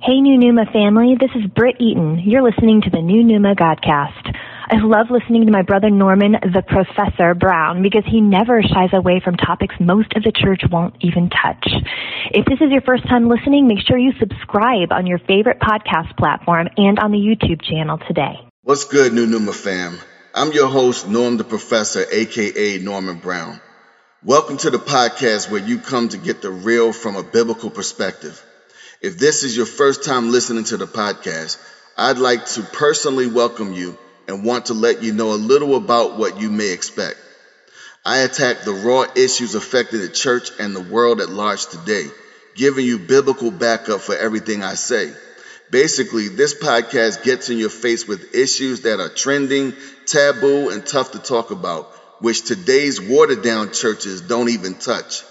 Hey, New Numa family, this is Britt Eaton. You're listening to the New Numa Godcast. I love listening to my brother Norman, the Professor Brown, because he never shies away from topics most of the church won't even touch. If this is your first time listening, make sure you subscribe on your favorite podcast platform and on the YouTube channel today. What's good, New Numa fam? I'm your host, Norm the Professor, aka Norman Brown. Welcome to the podcast where you come to get the real from a biblical perspective. If this is your first time listening to the podcast, I'd like to personally welcome you and want to let you know a little about what you may expect. I attack the raw issues affecting the church and the world at large today, giving you biblical backup for everything I say. Basically, this podcast gets in your face with issues that are trending, taboo, and tough to talk about, which today's watered down churches don't even touch.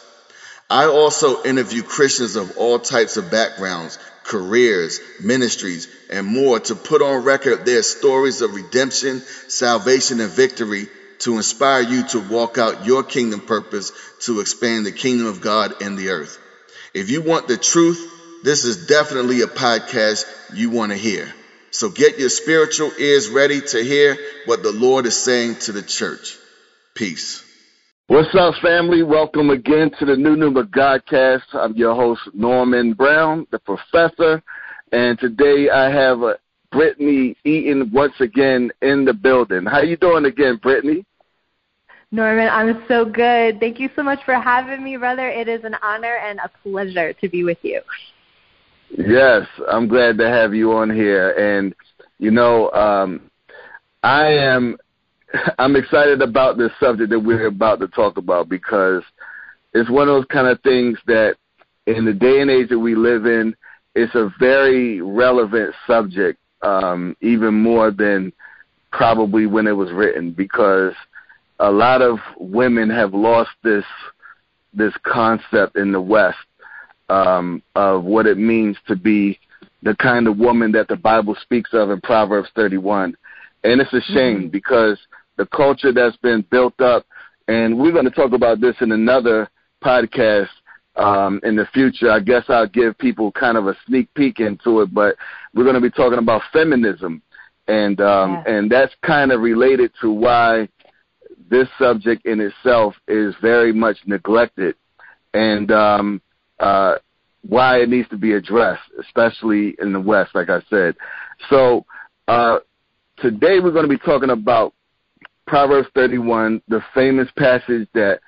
I also interview Christians of all types of backgrounds, careers, ministries, and more to put on record their stories of redemption, salvation, and victory to inspire you to walk out your kingdom purpose to expand the kingdom of God in the earth. If you want the truth, this is definitely a podcast you want to hear. So get your spiritual ears ready to hear what the Lord is saying to the church. Peace. What's up, family? Welcome again to the New Numa Godcast. I'm your host, Norman Brown, the professor, and today I have uh, Brittany Eaton once again in the building. How you doing again, Brittany? Norman, I'm so good. Thank you so much for having me, brother. It is an honor and a pleasure to be with you. Yes, I'm glad to have you on here. And, you know, um, I am I'm excited about this subject that we're about to talk about because it's one of those kind of things that in the day and age that we live in, it's a very relevant subject, um, even more than probably when it was written because a lot of women have lost this this concept in the West um, of what it means to be the kind of woman that the Bible speaks of in Proverbs 31. And it's a shame mm-hmm. because the culture that's been built up. And we're going to talk about this in another podcast um, in the future. I guess I'll give people kind of a sneak peek into it, but we're going to be talking about feminism, and um, yeah. and that's kind of related to why this subject in itself is very much neglected, and um, uh, why it needs to be addressed, especially in the West, like I said. So uh, today we're going to be talking about Proverbs 31, the famous passage that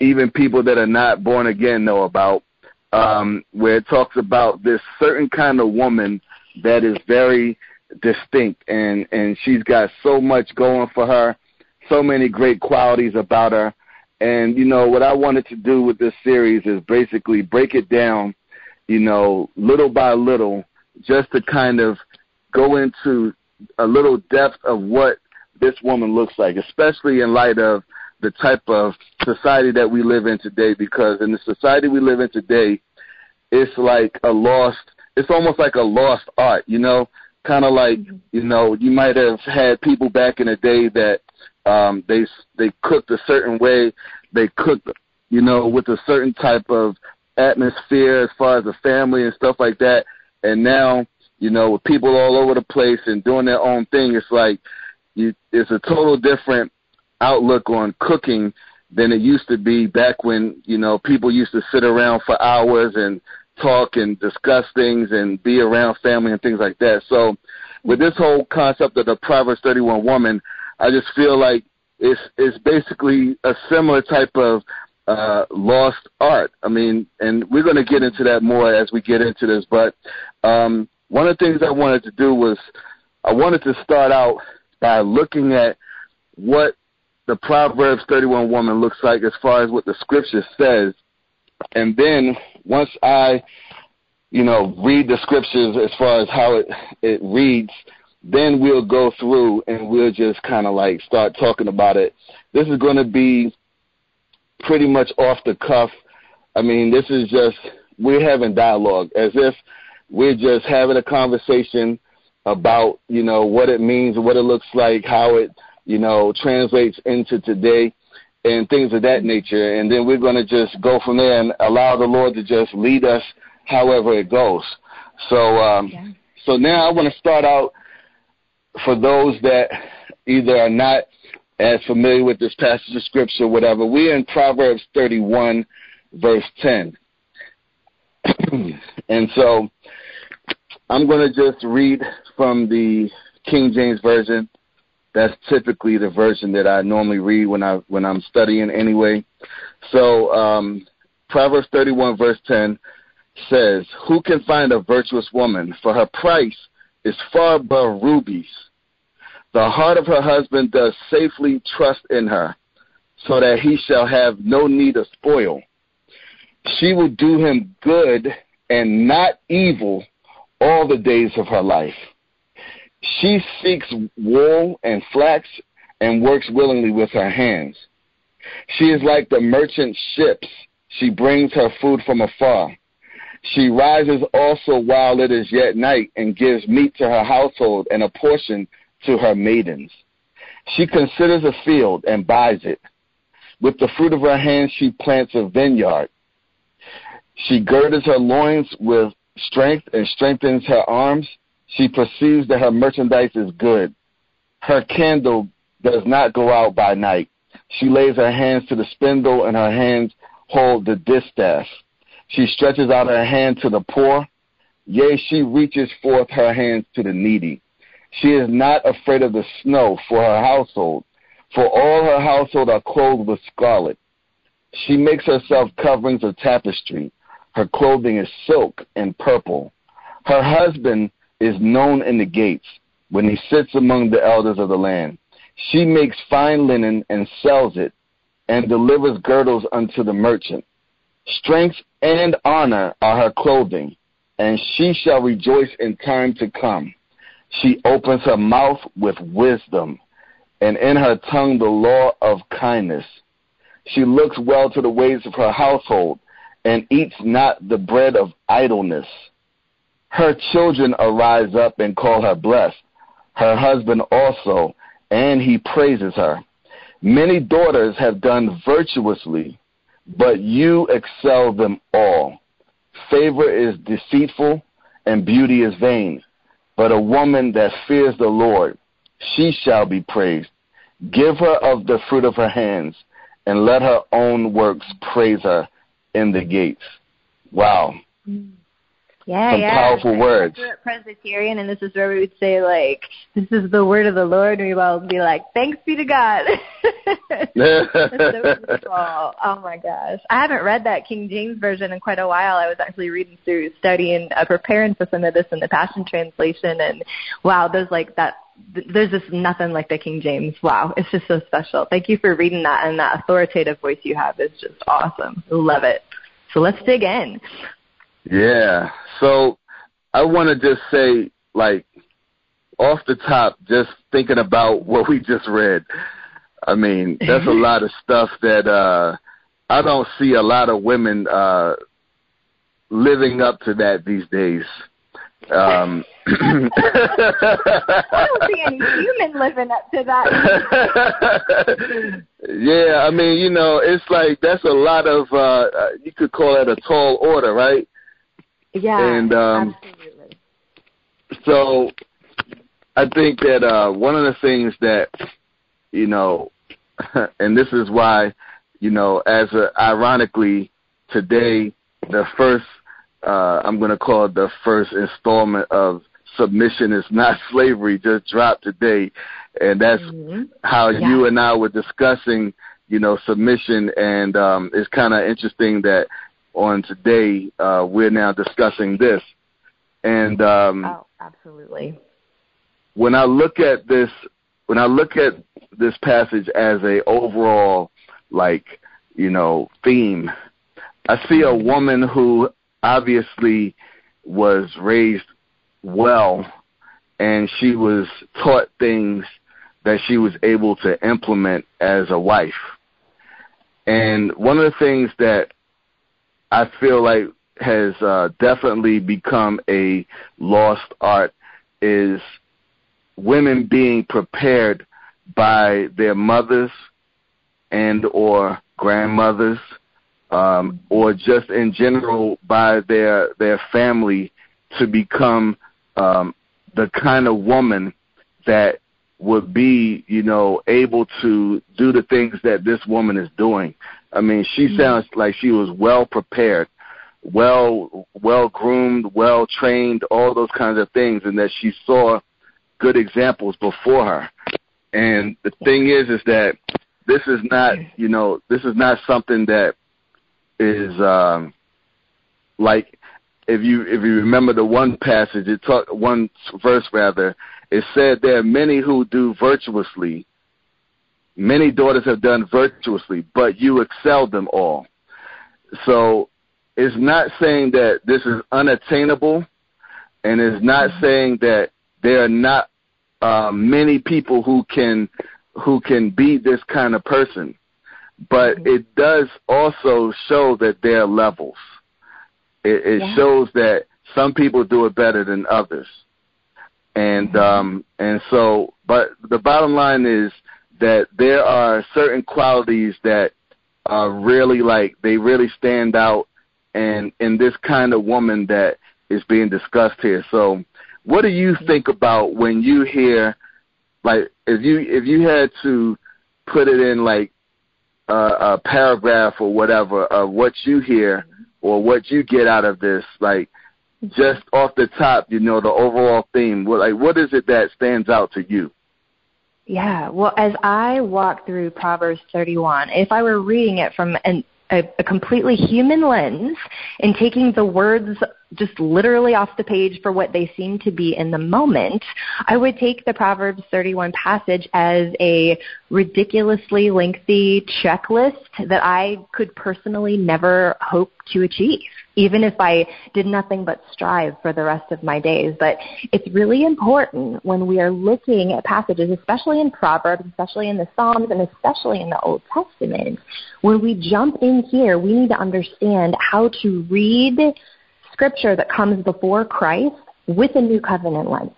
even people that are not born again know about, um, where it talks about this certain kind of woman that is very distinct and and she's got so much going for her, so many great qualities about her. And you know what I wanted to do with this series is basically break it down, you know, little by little, just to kind of go into a little depth of what this woman looks like, especially in light of the type of society that we live in today. Because in the society we live in today, it's like a lost. It's almost like a lost art, you know. Kind of like you know, you might have had people back in the day that um, they they cooked a certain way. They cooked, you know, with a certain type of atmosphere as far as the family and stuff like that. And now, you know, with people all over the place and doing their own thing, it's like you, it's a total different outlook on cooking than it used to be back when you know people used to sit around for hours and talk and discuss things and be around family and things like that. So with this whole concept of the Proverbs 31 woman, I just feel like it's it's basically a similar type of uh, lost art. I mean, and we're going to get into that more as we get into this. But um, one of the things I wanted to do was I wanted to start out by looking at what the Proverbs 31 woman looks like as far as what the scripture says. And then once I, you know, read the scriptures as far as how it, it reads, then we'll go through and we'll just kind of like start talking about it. This is going to be pretty much off the cuff. I mean, this is just, we're having dialogue as if we're just having a conversation about you know what it means, what it looks like, how it you know translates into today, and things of that nature. And then we're going to just go from there and allow the Lord to just lead us however it goes. So, um, yeah. so now I want to start out for those that either are not as familiar with this passage of scripture, whatever. We're in Proverbs 31, verse 10. and so I'm going to just read from the King James version. That's typically the version that I normally read when I when I'm studying anyway. So um, Proverbs 31 verse 10 says, "Who can find a virtuous woman? For her price is far above rubies." The heart of her husband does safely trust in her, so that he shall have no need of spoil. She will do him good and not evil all the days of her life. She seeks wool and flax and works willingly with her hands. She is like the merchant ships. She brings her food from afar. She rises also while it is yet night and gives meat to her household and a portion to her maidens. She considers a field and buys it. With the fruit of her hands, she plants a vineyard. She girded her loins with strength and strengthens her arms. She perceives that her merchandise is good. Her candle does not go out by night. She lays her hands to the spindle, and her hands hold the distaff. She stretches out her hand to the poor. Yea, she reaches forth her hands to the needy. She is not afraid of the snow for her household, for all her household are clothed with scarlet. She makes herself coverings of tapestry. Her clothing is silk and purple. Her husband is known in the gates when he sits among the elders of the land. She makes fine linen and sells it, and delivers girdles unto the merchant. Strength and honor are her clothing, and she shall rejoice in time to come. She opens her mouth with wisdom, and in her tongue the law of kindness. She looks well to the ways of her household, and eats not the bread of idleness. Her children arise up and call her blessed, her husband also, and he praises her. Many daughters have done virtuously, but you excel them all. Favor is deceitful, and beauty is vain but a woman that fears the Lord, she shall be praised. Give her of the fruit of her hands, and let her own works praise her in the gates. Wow. Mm. Yeah, Some yeah. powerful words. Presbyterian, and this is where we would say like, "This is the word of the Lord," and we will be like, "Thanks be to God." So. Oh my gosh, I haven't read that King James version in quite a while. I was actually reading through, studying, uh, preparing for some of this in the Passion Translation, and wow, there's like that there's just nothing like the King James. Wow, it's just so special. Thank you for reading that, and that authoritative voice you have is just awesome. Love it. So let's dig in. Yeah. So I want to just say, like, off the top, just thinking about what we just read. I mean, that's a lot of stuff that uh I don't see a lot of women uh living up to that these days. Um I don't see any human living up to that. yeah, I mean, you know, it's like that's a lot of uh you could call that a tall order, right? Yeah, and um, absolutely. So I think that uh, one of the things that you know, and this is why you know, as a, ironically today, the first uh, I'm going to call it the first installment of submission is not slavery just dropped today, and that's mm-hmm. how yeah. you and I were discussing you know submission and um it's kind of interesting that on today, uh, we're now discussing this. And um, oh, absolutely. When I look at this, when I look at this passage as a overall, like you know, theme, I see a woman who obviously was raised well, and she was taught things that she was able to implement as a wife. And one of the things that I feel like has uh, definitely become a lost art is women being prepared by their mothers and or grandmothers um, or just in general by their their family to become um, the kind of woman that would be, you know, able to do the things that this woman is doing. I mean, she mm-hmm. sounds like she was well prepared, well well groomed, well trained, all those kinds of things, and that she saw good examples before her. And the thing is, is that this is not, you know, this is not something that is um, like if you if you remember the one passage, it talk one verse rather, it said there are many who do virtuously. Many daughters have done virtuously, but you excelled them all. So it's not saying that this is unattainable, and it's not mm-hmm. saying that there are not uh, many people who can who can be this kind of person. But mm-hmm. it does also show that there are levels. It, it yeah. shows that some people do it better than others. And mm-hmm. um and so but the bottom line is that there are certain qualities that are really like they really stand out and in this kind of woman that is being discussed here. So what do you think about when you hear like if you if you had to put it in like a, a paragraph or whatever of what you hear or what you get out of this, like just off the top, you know, the overall theme. What like what is it that stands out to you? Yeah, well, as I walk through Proverbs 31, if I were reading it from an a, a completely human lens and taking the words just literally off the page for what they seem to be in the moment, I would take the Proverbs 31 passage as a ridiculously lengthy checklist that I could personally never hope to achieve even if I did nothing but strive for the rest of my days. But it's really important when we are looking at passages, especially in Proverbs, especially in the Psalms, and especially in the Old Testament, when we jump in here, we need to understand how to read scripture that comes before Christ with a new covenant lens.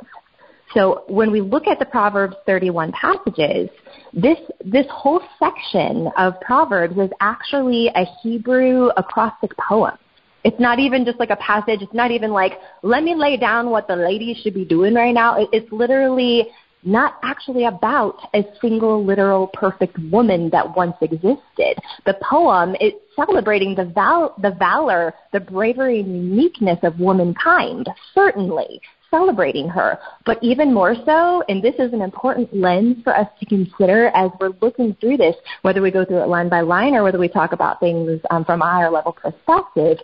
So when we look at the Proverbs 31 passages, this, this whole section of Proverbs is actually a Hebrew acrostic poem. It's not even just like a passage. It's not even like, let me lay down what the ladies should be doing right now. It's literally not actually about a single literal perfect woman that once existed. The poem is celebrating the val- the valor, the bravery and uniqueness of womankind, certainly celebrating her. But even more so, and this is an important lens for us to consider as we're looking through this, whether we go through it line by line or whether we talk about things um, from a higher level perspective,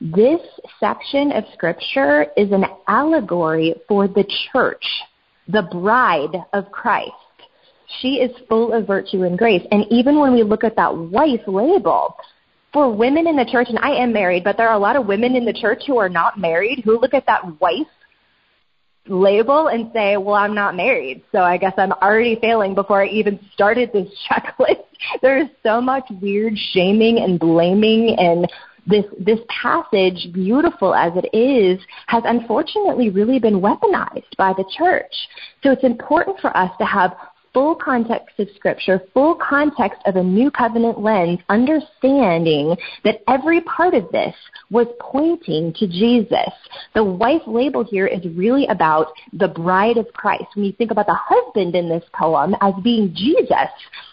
this section of scripture is an allegory for the church, the bride of Christ. She is full of virtue and grace. And even when we look at that wife label, for women in the church, and I am married, but there are a lot of women in the church who are not married who look at that wife label and say, well, I'm not married, so I guess I'm already failing before I even started this checklist. There's so much weird shaming and blaming and this this passage, beautiful as it is, has unfortunately really been weaponized by the church. So it's important for us to have full context of Scripture, full context of a new covenant lens, understanding that every part of this was pointing to Jesus. The wife label here is really about the bride of Christ. When you think about the husband in this poem as being Jesus,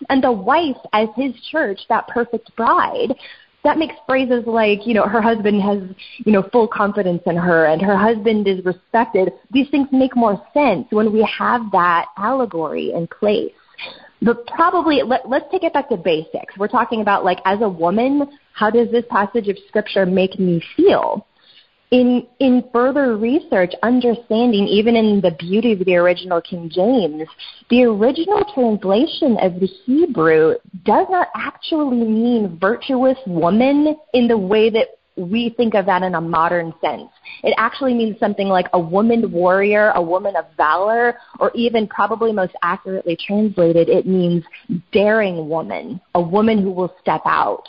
and the wife as his church, that perfect bride, that makes phrases like, you know, her husband has, you know, full confidence in her and her husband is respected. These things make more sense when we have that allegory in place. But probably, let, let's take it back to basics. We're talking about like, as a woman, how does this passage of scripture make me feel? In in further research, understanding even in the beauty of the original King James, the original translation of the Hebrew does not actually mean virtuous woman in the way that we think of that in a modern sense. It actually means something like a woman warrior, a woman of valor, or even probably most accurately translated, it means daring woman, a woman who will step out.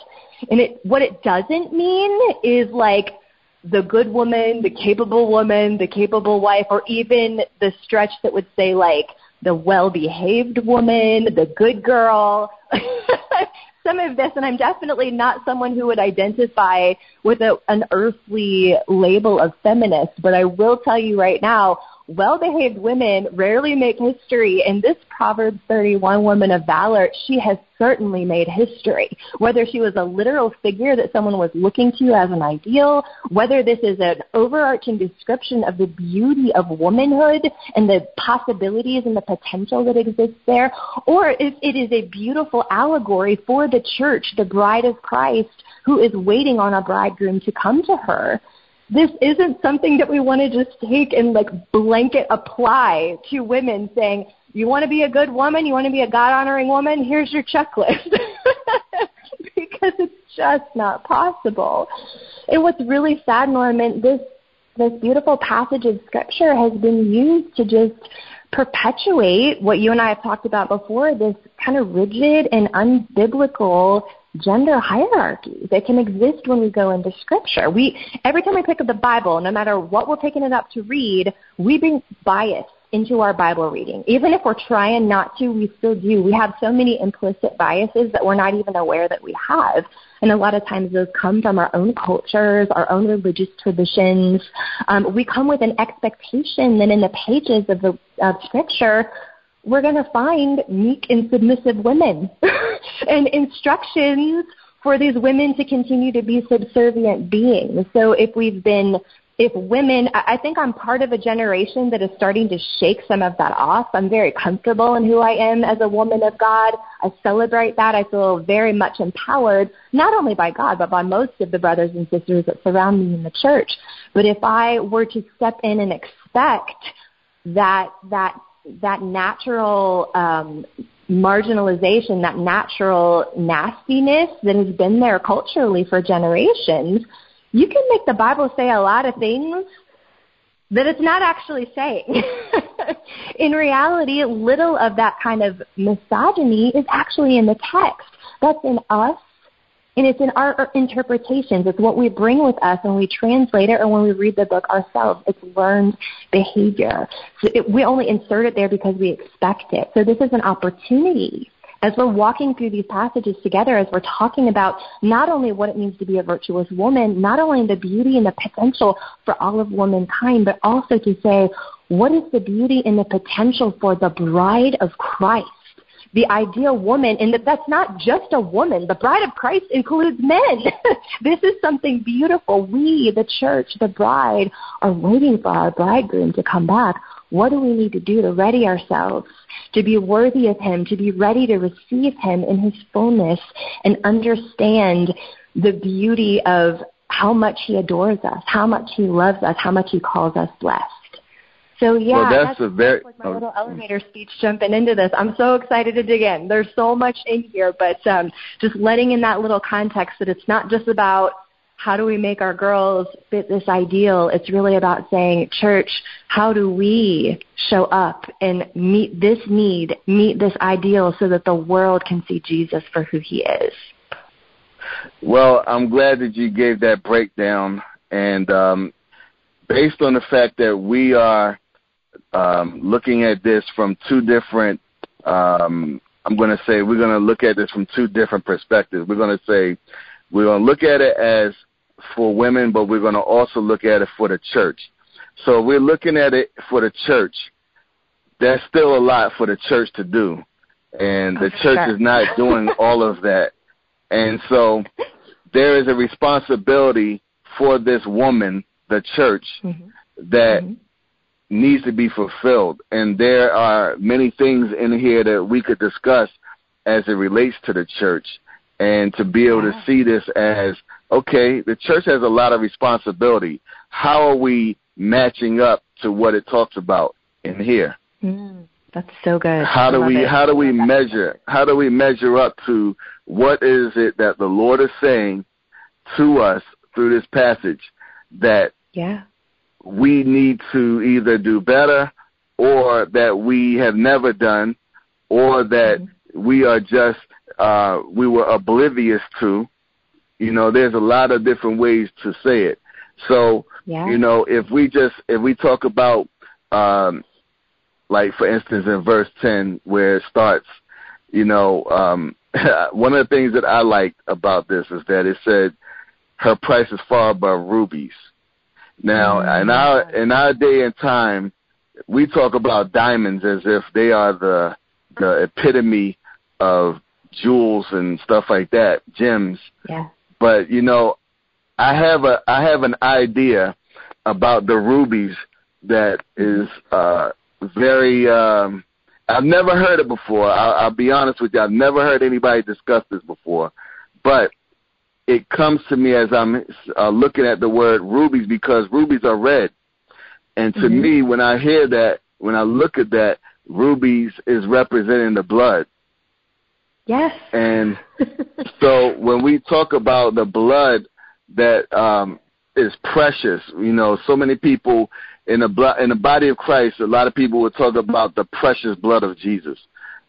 And it, what it doesn't mean is like the good woman, the capable woman, the capable wife, or even the stretch that would say like the well-behaved woman, the good girl. some of this, and I'm definitely not someone who would identify with a, an earthly label of feminist, but I will tell you right now, well-behaved women rarely make history. And this Proverbs 31 woman of valor, she has certainly made history. Whether she was a literal figure that someone was looking to as an ideal, whether this is an overarching description of the beauty of womanhood and the possibilities and the potential that exists there, or if it is a beautiful allegory for the church, the bride of Christ, who is waiting on a bridegroom to come to her this isn't something that we want to just take and like blanket apply to women saying, you want to be a good woman, you want to be a God honoring woman, here's your checklist. because it's just not possible. And what's really sad, Norman, this this beautiful passage of scripture has been used to just perpetuate what you and I have talked about before, this kind of rigid and unbiblical gender hierarchies that can exist when we go into scripture. We every time we pick up the Bible, no matter what we're picking it up to read, we bring bias into our Bible reading. Even if we're trying not to, we still do. We have so many implicit biases that we're not even aware that we have. And a lot of times those come from our own cultures, our own religious traditions. Um, we come with an expectation that in the pages of the of Scripture, we're going to find meek and submissive women and instructions for these women to continue to be subservient beings. So if we've been, if women, I think I'm part of a generation that is starting to shake some of that off. I'm very comfortable in who I am as a woman of God. I celebrate that. I feel very much empowered, not only by God, but by most of the brothers and sisters that surround me in the church. But if I were to step in and expect that, that that natural um, marginalization, that natural nastiness that has been there culturally for generations, you can make the Bible say a lot of things that it's not actually saying. in reality, little of that kind of misogyny is actually in the text. That's in us and it's in our interpretations. It's what we bring with us when we translate it or when we read the book ourselves. It's learned behavior. So it, we only insert it there because we expect it. So this is an opportunity as we're walking through these passages together, as we're talking about not only what it means to be a virtuous woman, not only the beauty and the potential for all of womankind, but also to say, what is the beauty and the potential for the bride of Christ? The ideal woman, and that that's not just a woman. The bride of Christ includes men. this is something beautiful. We, the church, the bride, are waiting for our bridegroom to come back. What do we need to do to ready ourselves to be worthy of Him, to be ready to receive Him in His fullness and understand the beauty of how much He adores us, how much He loves us, how much He calls us blessed. So yeah, well, that's, that's a very like my oh. little elevator speech jumping into this. I'm so excited to dig in. There's so much in here, but um, just letting in that little context that it's not just about how do we make our girls fit this ideal. It's really about saying, church, how do we show up and meet this need, meet this ideal, so that the world can see Jesus for who He is. Well, I'm glad that you gave that breakdown, and um, based on the fact that we are um, looking at this from two different. Um, I'm going to say we're going to look at this from two different perspectives. We're going to say we're going to look at it as for women, but we're going to also look at it for the church. So we're looking at it for the church. There's still a lot for the church to do, and the church sure. is not doing all of that. And so there is a responsibility for this woman, the church, mm-hmm. that mm-hmm needs to be fulfilled. And there are many things in here that we could discuss as it relates to the church and to be able to see this as okay, the church has a lot of responsibility. How are we matching up to what it talks about in here? Mm, that's so good. How do we it. how do we measure how do we measure up to what is it that the Lord is saying to us through this passage that yeah we need to either do better or that we have never done or that mm-hmm. we are just uh we were oblivious to you know there's a lot of different ways to say it so yeah. you know if we just if we talk about um like for instance in verse 10 where it starts you know um one of the things that I liked about this is that it said her price is far above rubies. Now, mm-hmm. in our in our day and time, we talk about diamonds as if they are the the epitome of jewels and stuff like that, gems. Yeah. But you know, I have a I have an idea about the rubies that is uh very um I've never heard it before. I'll, I'll be honest with you. I've never heard anybody discuss this before, but it comes to me as I'm uh, looking at the word rubies because rubies are red, and to mm-hmm. me, when I hear that, when I look at that, rubies is representing the blood. Yes. And so when we talk about the blood that um is precious, you know, so many people in the blood in the body of Christ, a lot of people would talk about the precious blood of Jesus,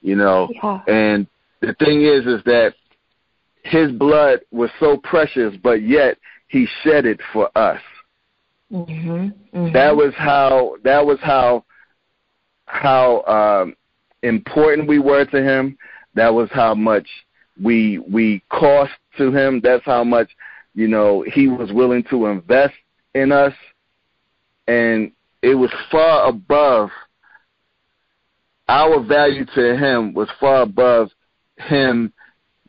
you know. Yeah. And the thing is, is that his blood was so precious, but yet he shed it for us. Mm-hmm. Mm-hmm. That was how. That was how. How um, important we were to him. That was how much we we cost to him. That's how much you know he was willing to invest in us and it was far above our value to him was far above him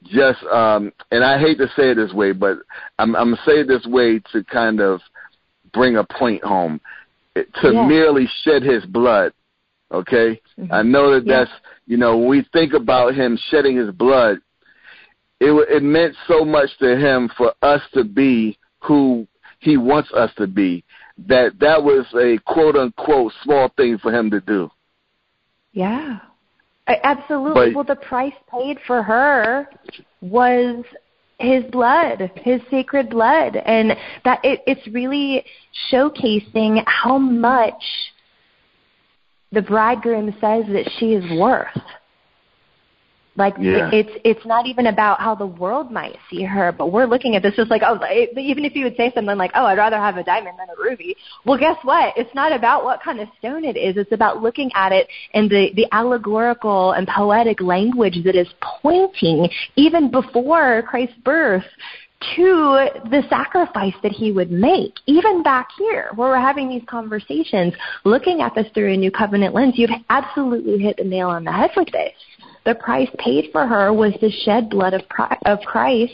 just um and I hate to say it this way, but I'm I'm gonna say it this way to kind of bring a point home. To yeah. merely shed his blood. Okay? Mm-hmm. I know that yeah. that's you know, when we think about him shedding his blood, it it meant so much to him for us to be who he wants us to be that that was a quote unquote small thing for him to do. Yeah. Uh, absolutely. But, well, the price paid for her was his blood, his sacred blood, and that it, it's really showcasing how much the bridegroom says that she is worth. Like yeah. it's it's not even about how the world might see her, but we're looking at this just like oh, even if you would say something like oh, I'd rather have a diamond than a ruby. Well, guess what? It's not about what kind of stone it is. It's about looking at it in the the allegorical and poetic language that is pointing even before Christ's birth to the sacrifice that he would make. Even back here, where we're having these conversations, looking at this through a new covenant lens, you've absolutely hit the nail on the head with this the price paid for her was the shed blood of, of Christ,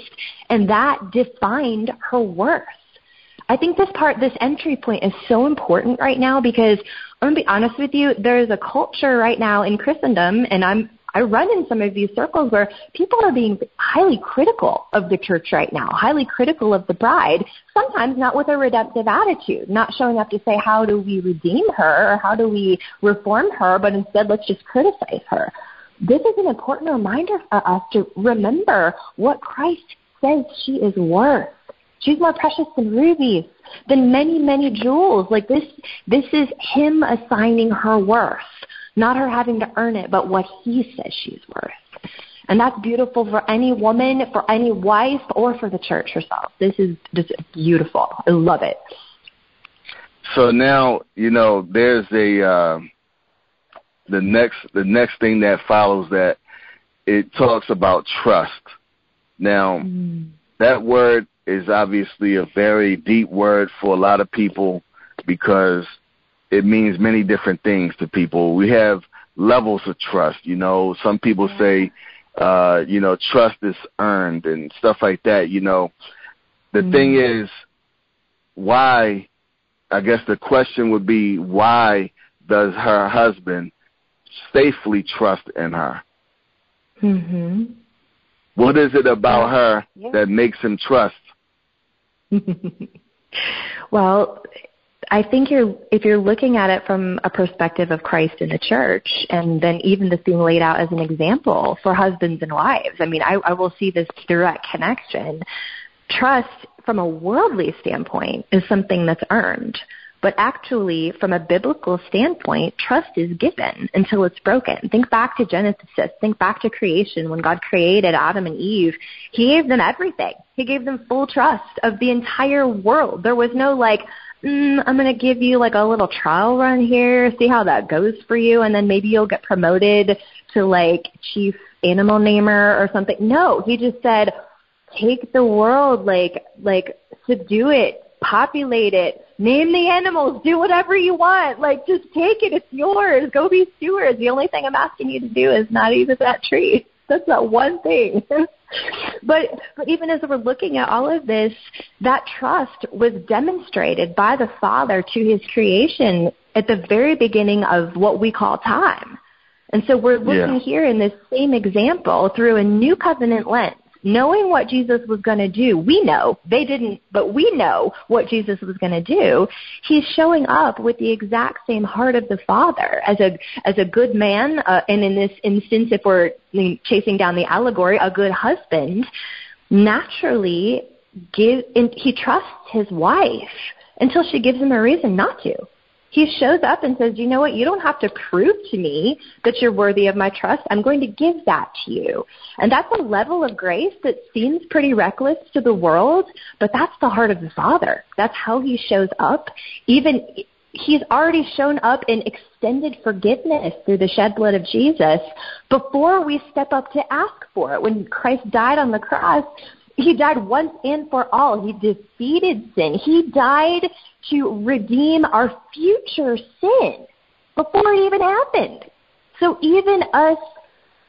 and that defined her worth. I think this part, this entry point is so important right now because I'm going to be honest with you, there's a culture right now in Christendom, and I'm I run in some of these circles where people are being highly critical of the church right now, highly critical of the bride, sometimes not with a redemptive attitude, not showing up to say, how do we redeem her? Or how do we reform her, but instead let's just criticize her this is an important reminder for us to remember what Christ says she is worth. She's more precious than rubies, than many, many jewels. Like this, this is Him assigning her worth, not her having to earn it, but what He says she's worth. And that's beautiful for any woman, for any wife, or for the church herself. This is just beautiful. I love it. So now, you know, there's a, uh, the next the next thing that follows that it talks about trust. Now, mm. that word is obviously a very deep word for a lot of people because it means many different things to people. We have levels of trust, you know. Some people yeah. say uh, you know, trust is earned and stuff like that, you know. The mm. thing is why I guess the question would be why does her husband safely trust in her. Mm-hmm. What is it about her yeah. that makes him trust? well, I think you're if you're looking at it from a perspective of Christ in the church, and then even this being laid out as an example for husbands and wives. I mean, I, I will see this direct connection. Trust from a worldly standpoint is something that's earned. But actually, from a biblical standpoint, trust is given until it's broken. Think back to Genesis. Think back to creation. When God created Adam and Eve, He gave them everything. He gave them full trust of the entire world. There was no like, mm, I'm going to give you like a little trial run here, see how that goes for you, and then maybe you'll get promoted to like chief animal namer or something. No, he just said, take the world, like, like subdue it, populate it, name the animals, do whatever you want. Like, just take it. It's yours. Go be stewards. The only thing I'm asking you to do is not eat of that tree. That's not one thing. but but even as we're looking at all of this, that trust was demonstrated by the Father to his creation at the very beginning of what we call time. And so we're looking yeah. here in this same example through a new covenant lens knowing what Jesus was going to do, we know, they didn't, but we know what Jesus was going to do. He's showing up with the exact same heart of the Father as a, as a good man, uh, and in this instance, if we're chasing down the allegory, a good husband, naturally give, and he trusts his wife until she gives him a reason not to. He shows up and says, you know what, you don't have to prove to me that you're worthy of my trust. I'm going to give that to you. And that's a level of grace that seems pretty reckless to the world, but that's the heart of the Father. That's how he shows up. Even he's already shown up in extended forgiveness through the shed blood of Jesus before we step up to ask for it. When Christ died on the cross, he died once and for all. He defeated sin. He died to redeem our future sin before it even happened. So even us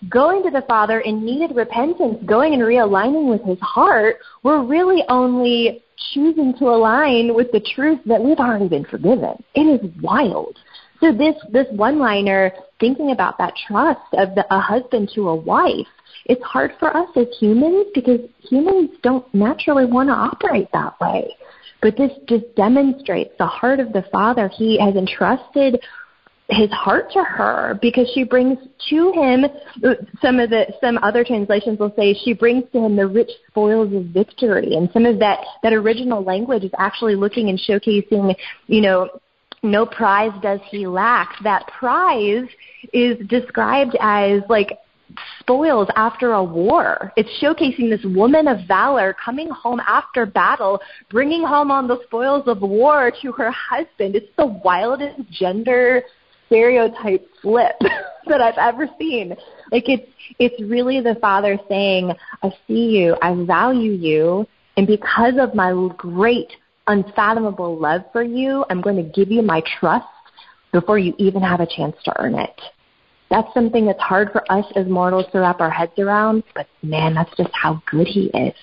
going to the Father in needed repentance, going and realigning with His heart, we're really only choosing to align with the truth that we've already been forgiven. It is wild. So this this one liner, thinking about that trust of the, a husband to a wife, it's hard for us as humans because humans don't naturally want to operate that way. But this just demonstrates the heart of the Father. He has entrusted his heart to her because she brings to him some of the some other translations will say she brings to him the rich spoils of victory and some of that that original language is actually looking and showcasing you know no prize does he lack that prize is described as like spoils after a war. It's showcasing this woman of valor coming home after battle, bringing home on the spoils of war to her husband. It's the wildest gender stereotype flip that I've ever seen. Like it's it's really the father saying, I see you, I value you, and because of my great unfathomable love for you, I'm going to give you my trust before you even have a chance to earn it that's something that's hard for us as mortals to wrap our heads around, but man, that's just how good he is.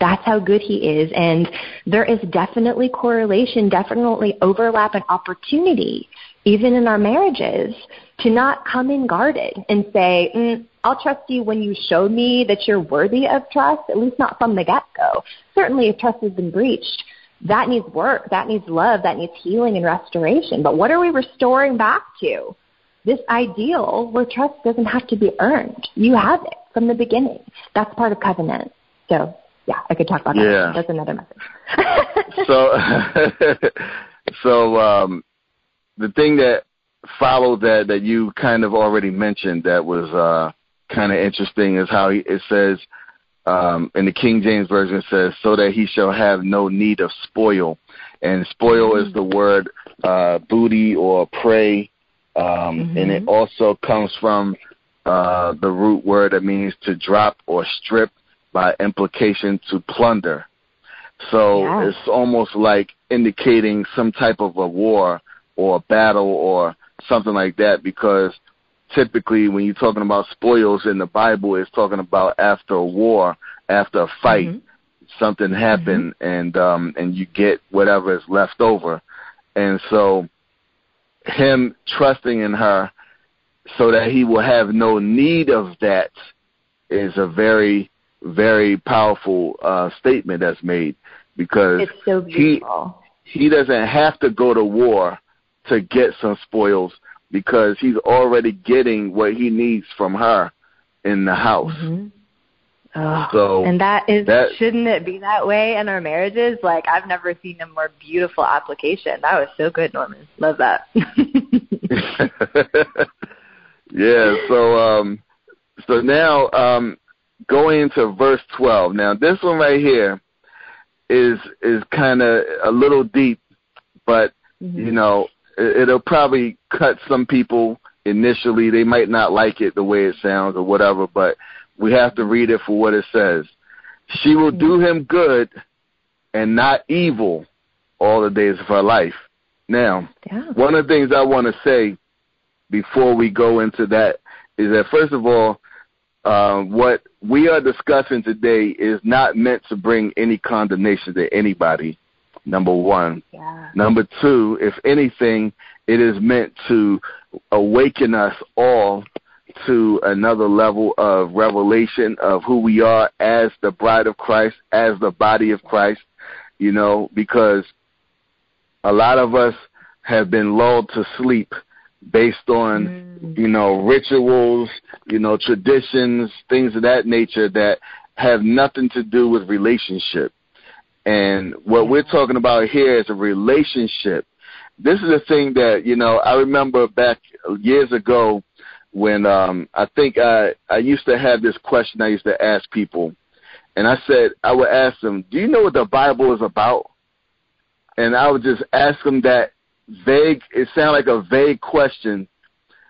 That's how good he is. And there is definitely correlation, definitely overlap and opportunity, even in our marriages, to not come in guarded and say, mm, I'll trust you when you show me that you're worthy of trust, at least not from the get-go. Certainly if trust has been breached, that needs work, that needs love, that needs healing and restoration. But what are we restoring back to? This ideal where trust doesn't have to be earned. You have it from the beginning. That's part of covenant. So yeah, I could talk about yeah. that. That's another message. so so um the thing that followed that that you kind of already mentioned that was uh kind of interesting is how he, it says um in the King James version it says so that he shall have no need of spoil and spoil mm-hmm. is the word uh booty or prey um, mm-hmm. and it also comes from uh, the root word that means to drop or strip by implication to plunder. So yeah. it's almost like indicating some type of a war or a battle or something like that because typically when you're talking about spoils in the Bible, it's talking about after a war, after a fight, mm-hmm. something happened mm-hmm. and um and you get whatever is left over. And so him trusting in her so that he will have no need of that is a very very powerful uh statement that's made because so he he doesn't have to go to war to get some spoils because he's already getting what he needs from her in the house. Mm-hmm. Oh, so and that is that, shouldn't it be that way in our marriages? Like I've never seen a more beautiful application. That was so good, Norman. Love that. yeah, so um so now um going into verse 12. Now this one right here is is kind of a little deep but mm-hmm. you know, it, it'll probably cut some people initially. They might not like it the way it sounds or whatever, but we have to read it for what it says. She will do mm-hmm. him good and not evil all the days of her life. Now, yeah. one of the things I want to say before we go into that is that first of all, uh, what we are discussing today is not meant to bring any condemnation to anybody. Number one. Yeah. Number two, if anything, it is meant to awaken us all to another level of revelation of who we are as the bride of Christ, as the body of Christ, you know, because a lot of us have been lulled to sleep based on mm. you know rituals, you know traditions, things of that nature that have nothing to do with relationship. And what we're talking about here is a relationship. This is a thing that you know I remember back years ago when um I think I I used to have this question I used to ask people, and I said I would ask them, "Do you know what the Bible is about?" And I would just ask them that vague. It sounded like a vague question,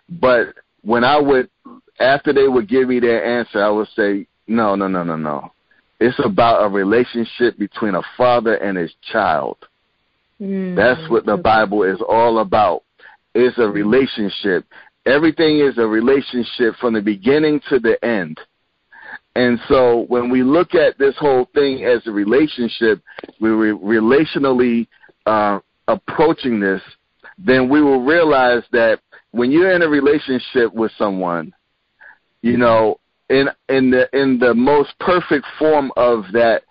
but when I would, after they would give me their answer, I would say, no, no, no, no, no. It's about a relationship between a father and his child. Mm, That's what the Bible is all about. It's a relationship. Everything is a relationship from the beginning to the end. And so when we look at this whole thing as a relationship, we're relationally uh, approaching this, then we will realize that when you're in a relationship with someone, you know, in in the in the most perfect form of that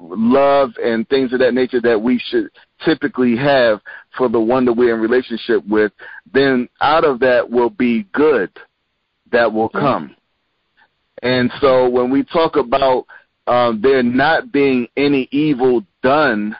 love and things of that nature that we should typically have for the one that we're in relationship with, then out of that will be good that will come. And so when we talk about um, there not being any evil done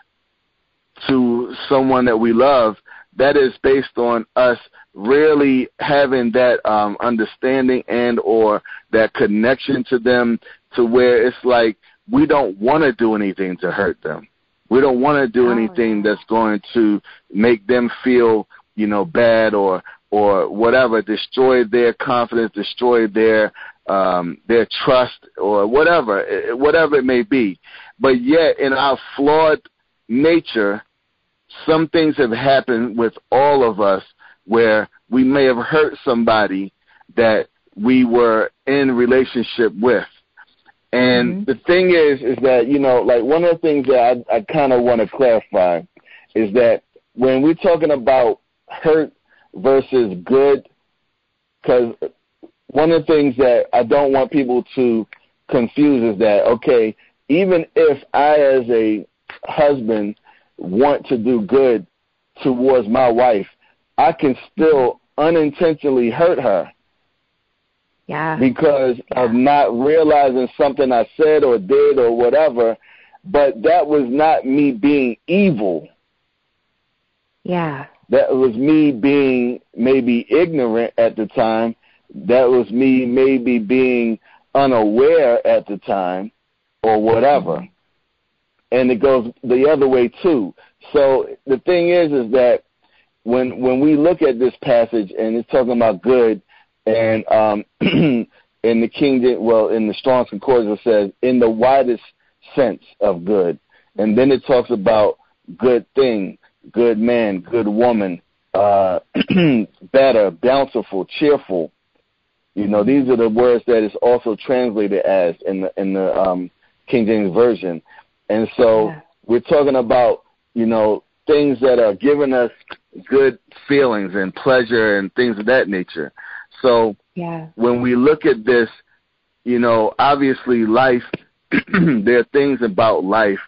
to someone that we love, that is based on us really having that um, understanding and or that connection to them to where it's like we don't want to do anything to hurt them. We don't want to do oh, anything that's going to make them feel, you know, bad or or whatever, destroy their confidence, destroy their um, their trust or whatever, whatever it may be. But yet, in our flawed nature, some things have happened with all of us where we may have hurt somebody that we were in relationship with. And mm-hmm. the thing is, is that, you know, like one of the things that I, I kind of want to clarify is that when we're talking about hurt versus good, because one of the things that I don't want people to confuse is that, okay, even if I, as a husband, want to do good towards my wife, I can still unintentionally hurt her. Yeah. Because yeah. of not realizing something I said or did or whatever, but that was not me being evil. Yeah. That was me being maybe ignorant at the time. That was me maybe being unaware at the time or whatever. And it goes the other way too. So the thing is, is that when when we look at this passage and it's talking about good, and um, in the King, well, in the Strong's Concordance it says in the widest sense of good, and then it talks about good thing, good man, good woman, uh, better, bountiful, cheerful. You know, these are the words that is also translated as in the in the um, King James version. And so yeah. we're talking about, you know, things that are giving us good feelings and pleasure and things of that nature. So yeah. when we look at this, you know, obviously life, there are things about life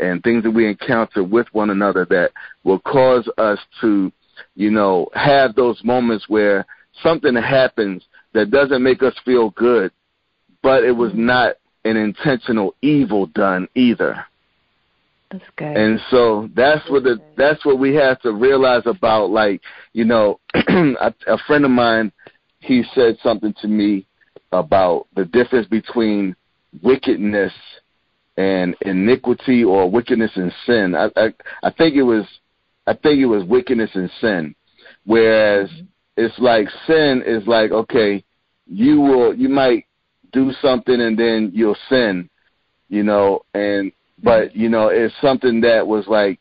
and things that we encounter with one another that will cause us to, you know, have those moments where something happens that doesn't make us feel good, but it was not an intentional evil done either. That's good. And so that's what the that's what we have to realize about like you know a, a friend of mine he said something to me about the difference between wickedness and iniquity or wickedness and sin. I I, I think it was I think it was wickedness and sin. Whereas mm-hmm. it's like sin is like, okay, you will you might do something and then you'll sin, you know, and but mm-hmm. you know, it's something that was like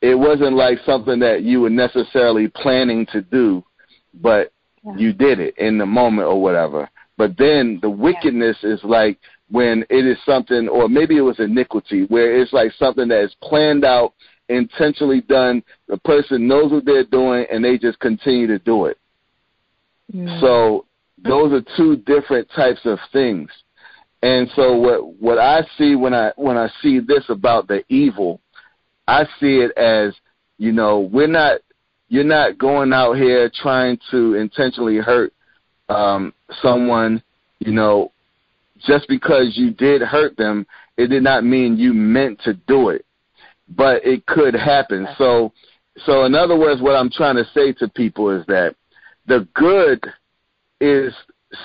it wasn't like something that you were necessarily planning to do, but yeah. you did it in the moment or whatever. But then the wickedness yeah. is like when it is something, or maybe it was iniquity, where it's like something that is planned out, intentionally done. The person knows what they're doing, and they just continue to do it. Mm. So those are two different types of things. And so what what I see when I when I see this about the evil, I see it as you know we're not you're not going out here trying to intentionally hurt um, someone, you know, just because you did hurt them, it did not mean you meant to do it, but it could happen. So, so in other words, what I'm trying to say to people is that the good is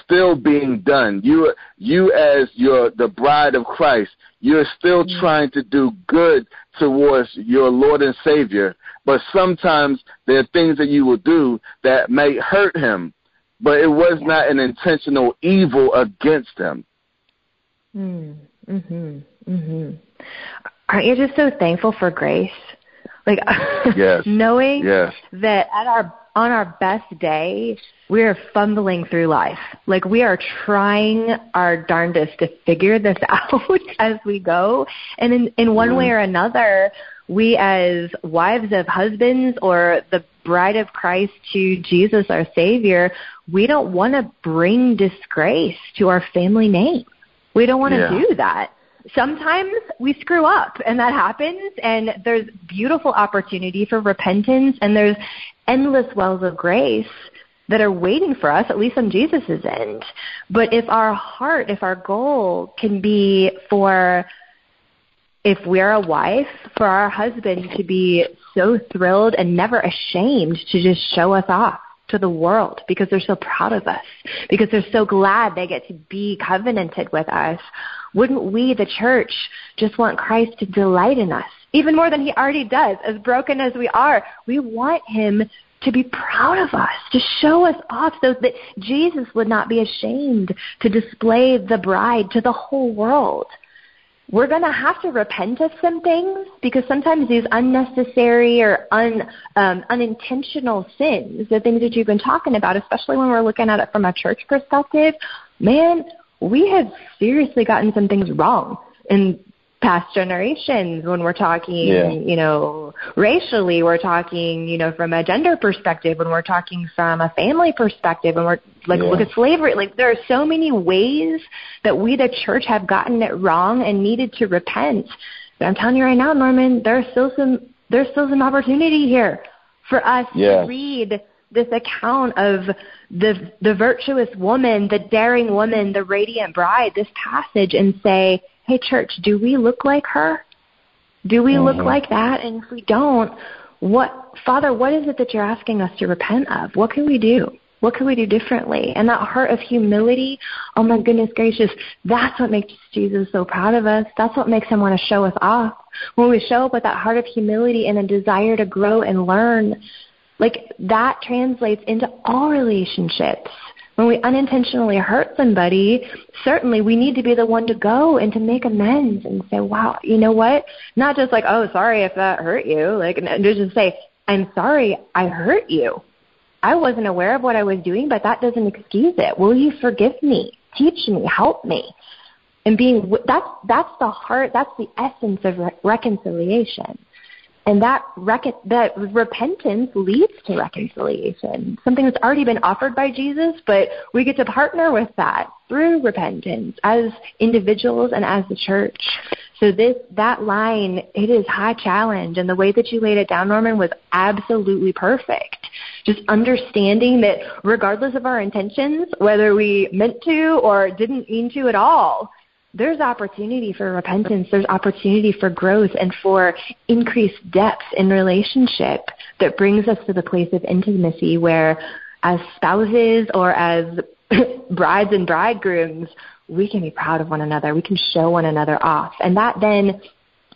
still being done. You, you as your the bride of Christ, you're still mm-hmm. trying to do good towards your Lord and Savior. But sometimes there are things that you will do that may hurt Him, but it was not an intentional evil against Him. Mm, mhm. Mhm. Aren't you just so thankful for grace? Like yes. knowing yes. that at our on our best day, we are fumbling through life. Like we are trying our darndest to figure this out as we go. And in, in one mm. way or another, we as wives of husbands or the bride of Christ to Jesus our Savior, we don't want to bring disgrace to our family name. We don't want to yeah. do that. Sometimes we screw up and that happens and there's beautiful opportunity for repentance and there's endless wells of grace that are waiting for us, at least on Jesus' end. But if our heart, if our goal can be for, if we're a wife, for our husband to be so thrilled and never ashamed to just show us off to the world because they're so proud of us, because they're so glad they get to be covenanted with us. Wouldn't we, the church, just want Christ to delight in us? Even more than he already does. As broken as we are, we want him to be proud of us, to show us off so that Jesus would not be ashamed to display the bride to the whole world we're going to have to repent of some things because sometimes these unnecessary or un, um, unintentional sins, the things that you've been talking about, especially when we're looking at it from a church perspective, man, we have seriously gotten some things wrong in past generations when we're talking, yeah. you know, racially, we're talking, you know, from a gender perspective, when we're talking from a family perspective, and we're like, yeah. look at slavery. Like, there are so many ways that we, the church, have gotten it wrong and needed to repent. But I'm telling you right now, Norman, there's still some, there's still some opportunity here for us yeah. to read this account of the the virtuous woman, the daring woman, the radiant bride, this passage and say, hey, church, do we look like her? Do we mm-hmm. look like that? And if we don't, what, Father, what is it that you're asking us to repent of? What can we do? What can we do differently? And that heart of humility, oh my goodness gracious, that's what makes Jesus so proud of us. That's what makes him want to show us off. When we show up with that heart of humility and a desire to grow and learn, like that translates into all relationships when we unintentionally hurt somebody, certainly we need to be the one to go and to make amends and say, wow, you know what? Not just like, oh, sorry if that hurt you. Like, and just say, I'm sorry I hurt you. I wasn't aware of what I was doing, but that doesn't excuse it. Will you forgive me? Teach me, help me. And being that's that's the heart, that's the essence of re- reconciliation. And that, rec- that repentance leads to reconciliation, something that's already been offered by Jesus, but we get to partner with that through repentance as individuals and as the church. So this, that line, it is high challenge, and the way that you laid it down, Norman, was absolutely perfect. Just understanding that regardless of our intentions, whether we meant to or didn't mean to at all, there's opportunity for repentance, there's opportunity for growth and for increased depth in relationship that brings us to the place of intimacy where as spouses or as brides and bridegrooms, we can be proud of one another. We can show one another off. And that then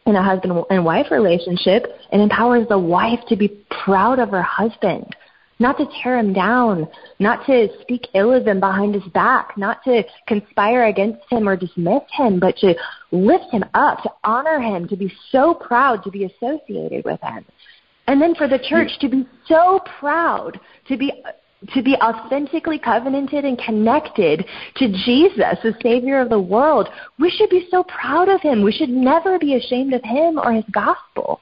in a husband and wife relationship, it empowers the wife to be proud of her husband, not to tear him down, not to speak ill of him behind his back, not to conspire against him or dismiss him, but to lift him up, to honor him, to be so proud to be associated with him. And then for the church to be so proud to be to be authentically covenanted and connected to Jesus, the Savior of the world. We should be so proud of Him. We should never be ashamed of Him or His gospel.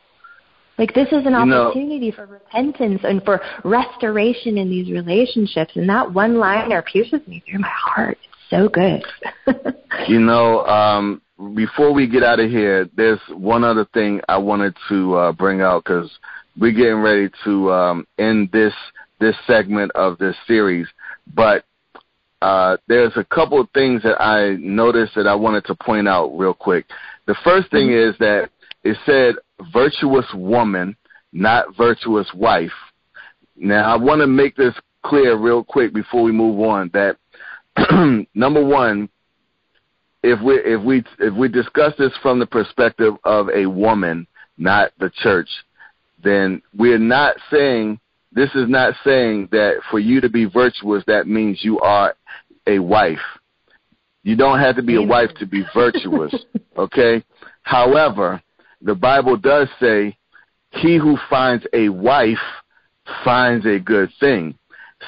Like this is an you opportunity know, for repentance and for restoration in these relationships. And that one liner pierces me through my heart. It's so good. you know, um, before we get out of here, there's one other thing I wanted to uh, bring out because we're getting ready to um, end this this segment of this series, but uh, there's a couple of things that I noticed that I wanted to point out real quick. The first thing is that it said virtuous woman, not virtuous wife. Now I want to make this clear real quick before we move on that number one, if we if we if we discuss this from the perspective of a woman, not the church, then we're not saying this is not saying that for you to be virtuous, that means you are a wife. You don't have to be a wife to be virtuous, okay? However, the Bible does say, he who finds a wife finds a good thing.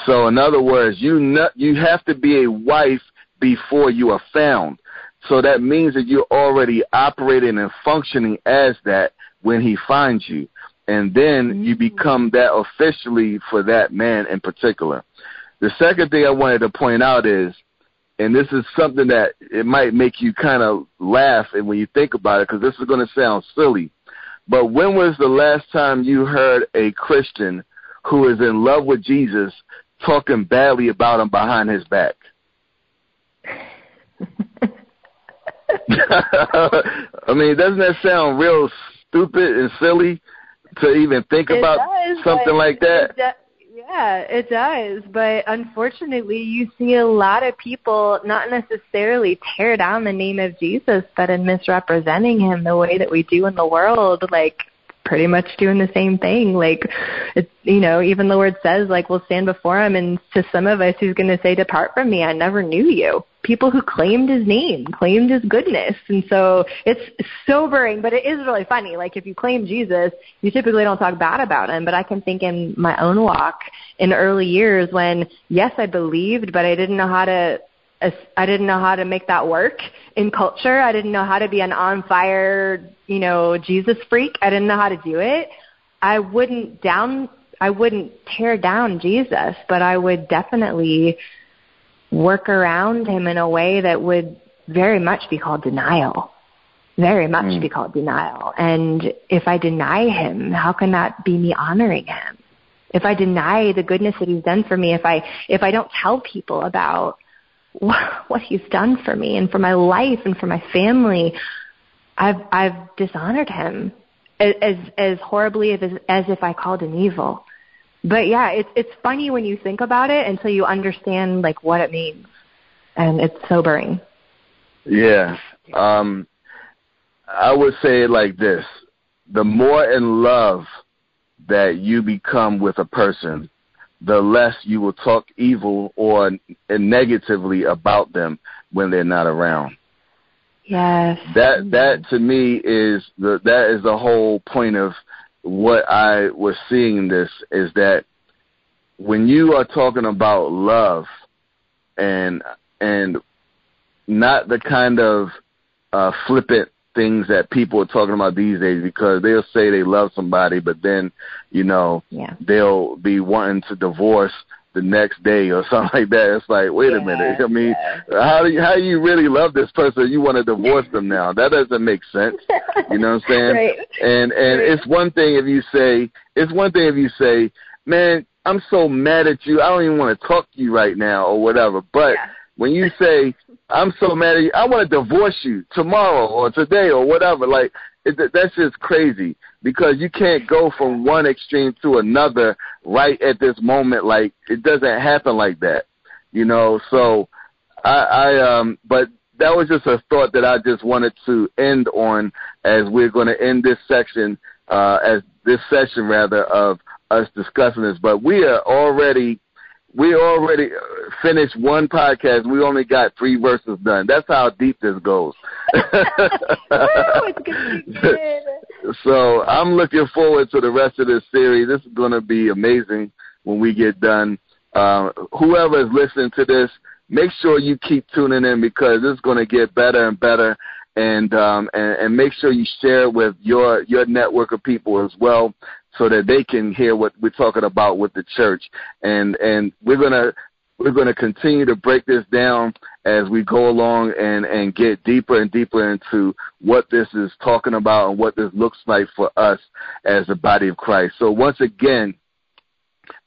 So in other words, you not, you have to be a wife before you are found. So that means that you're already operating and functioning as that when he finds you and then mm-hmm. you become that officially for that man in particular. The second thing I wanted to point out is, and this is something that it might make you kind of laugh and when you think about it, because this is going to sound silly. But when was the last time you heard a Christian who is in love with Jesus talking badly about him behind his back? I mean, doesn't that sound real stupid and silly? to even think it about does, something like that? Yeah, it does. But unfortunately, you see a lot of people not necessarily tear down the name of Jesus, but in misrepresenting him the way that we do in the world, like pretty much doing the same thing. Like, it's, you know, even the word says, like, we'll stand before him, and to some of us, he's going to say, Depart from me, I never knew you. People who claimed his name, claimed his goodness. And so it's sobering, but it is really funny. Like, if you claim Jesus, you typically don't talk bad about him. But I can think in my own walk in early years when, yes, I believed, but I didn't know how to I didn't know how to make that work in culture. I didn't know how to be an on fire, you know, Jesus freak. I didn't know how to do it. I wouldn't down I wouldn't tear down Jesus, but I would definitely work around him in a way that would very much be called denial. Very much mm. be called denial. And if I deny him, how can that be me honoring him? If I deny the goodness that he's done for me, if I if I don't tell people about what he's done for me and for my life and for my family, I've I've dishonored him as as horribly as as if I called him evil. But yeah, it's it's funny when you think about it until you understand like what it means, and it's sobering. Yeah, um, I would say it like this: the more in love that you become with a person, the less you will talk evil or negatively about them when they're not around. Yes. That that to me is the that is the whole point of what I was seeing in this is that when you are talking about love and and not the kind of uh flippant things that people are talking about these days because they'll say they love somebody, but then, you know, yeah. they'll be wanting to divorce the next day or something like that. It's like, wait yeah, a minute. I mean, yeah. how do you, how do you really love this person? You want to divorce them now? That doesn't make sense. You know what I'm saying? right. And and right. it's one thing if you say it's one thing if you say, man, I'm so mad at you. I don't even want to talk to you right now or whatever. But yeah. when you say, I'm so mad at you. I want to divorce you tomorrow or today or whatever. Like it, that's just crazy because you can't go from one extreme to another right at this moment. Like it doesn't happen like that, you know. So I, I um, but that was just a thought that I just wanted to end on as we're going to end this section, uh, as this session rather of us discussing this. But we are already we already finished one podcast. We only got three verses done. That's how deep this goes. so I'm looking forward to the rest of this series. This is going to be amazing when we get done. Uh, whoever is listening to this, make sure you keep tuning in because it's going to get better and better. And, um, and and make sure you share it with your your network of people as well so that they can hear what we're talking about with the church. And and we're gonna we're gonna continue to break this down as we go along and and get deeper and deeper into what this is talking about and what this looks like for us as the body of Christ. So once again.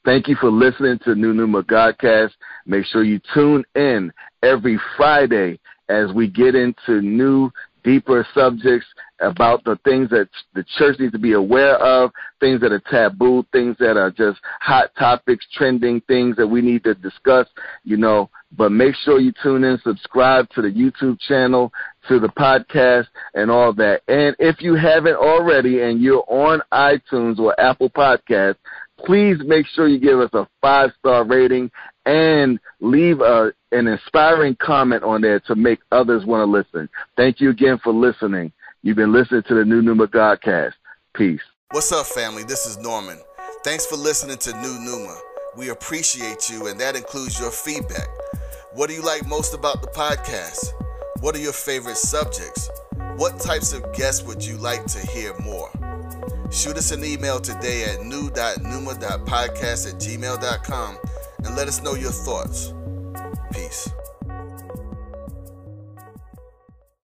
Thank you for listening to New Numa Godcast. Make sure you tune in every Friday as we get into new deeper subjects about the things that the church needs to be aware of, things that are taboo, things that are just hot topics, trending things that we need to discuss, you know. But make sure you tune in, subscribe to the YouTube channel, to the podcast, and all that. And if you haven't already and you're on iTunes or Apple Podcasts, please make sure you give us a five star rating and leave a, an inspiring comment on there to make others want to listen. Thank you again for listening. You've been listening to the New Numa Godcast. Peace. What's up, family? This is Norman. Thanks for listening to New Numa. We appreciate you, and that includes your feedback. What do you like most about the podcast? What are your favorite subjects? What types of guests would you like to hear more? Shoot us an email today at new.numa.podcast at gmail.com and let us know your thoughts. Peace.